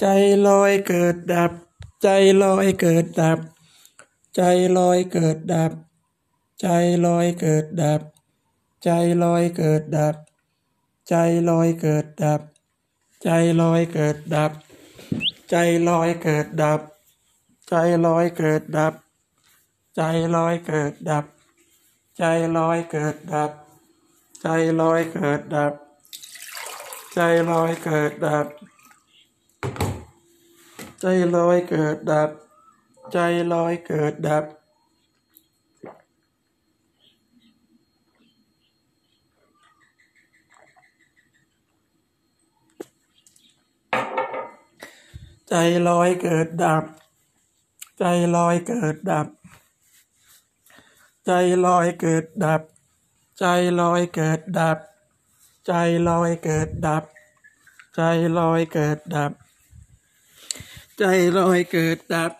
ใจลอยเกิดดับ ใจลอยเกิดดับ ใจลอยเกิดดับ ใจลอยเกิดดับ ใจลอยเกิดดับ ใจลอยเกิดดับ ใจลอยเกิดดับ ใจลอยเกิดดับ ใจลอยเกิดดับ ใจลอยเกิดดับ ใจลอยเกิดดับ ใจลอยเกิดดับ ใจลอยเกิดดับ ใจลอยเกิดดับ ใจลอยเกิดดับ ใจลอยเกิดดับ ใจลอยเกิดดับ ใจลอยเกิดดับ ใจลอยเกิดดับ ใจลอยเกิดดับ ใจลอยเกิดดับ ใจลอยเกิดดับ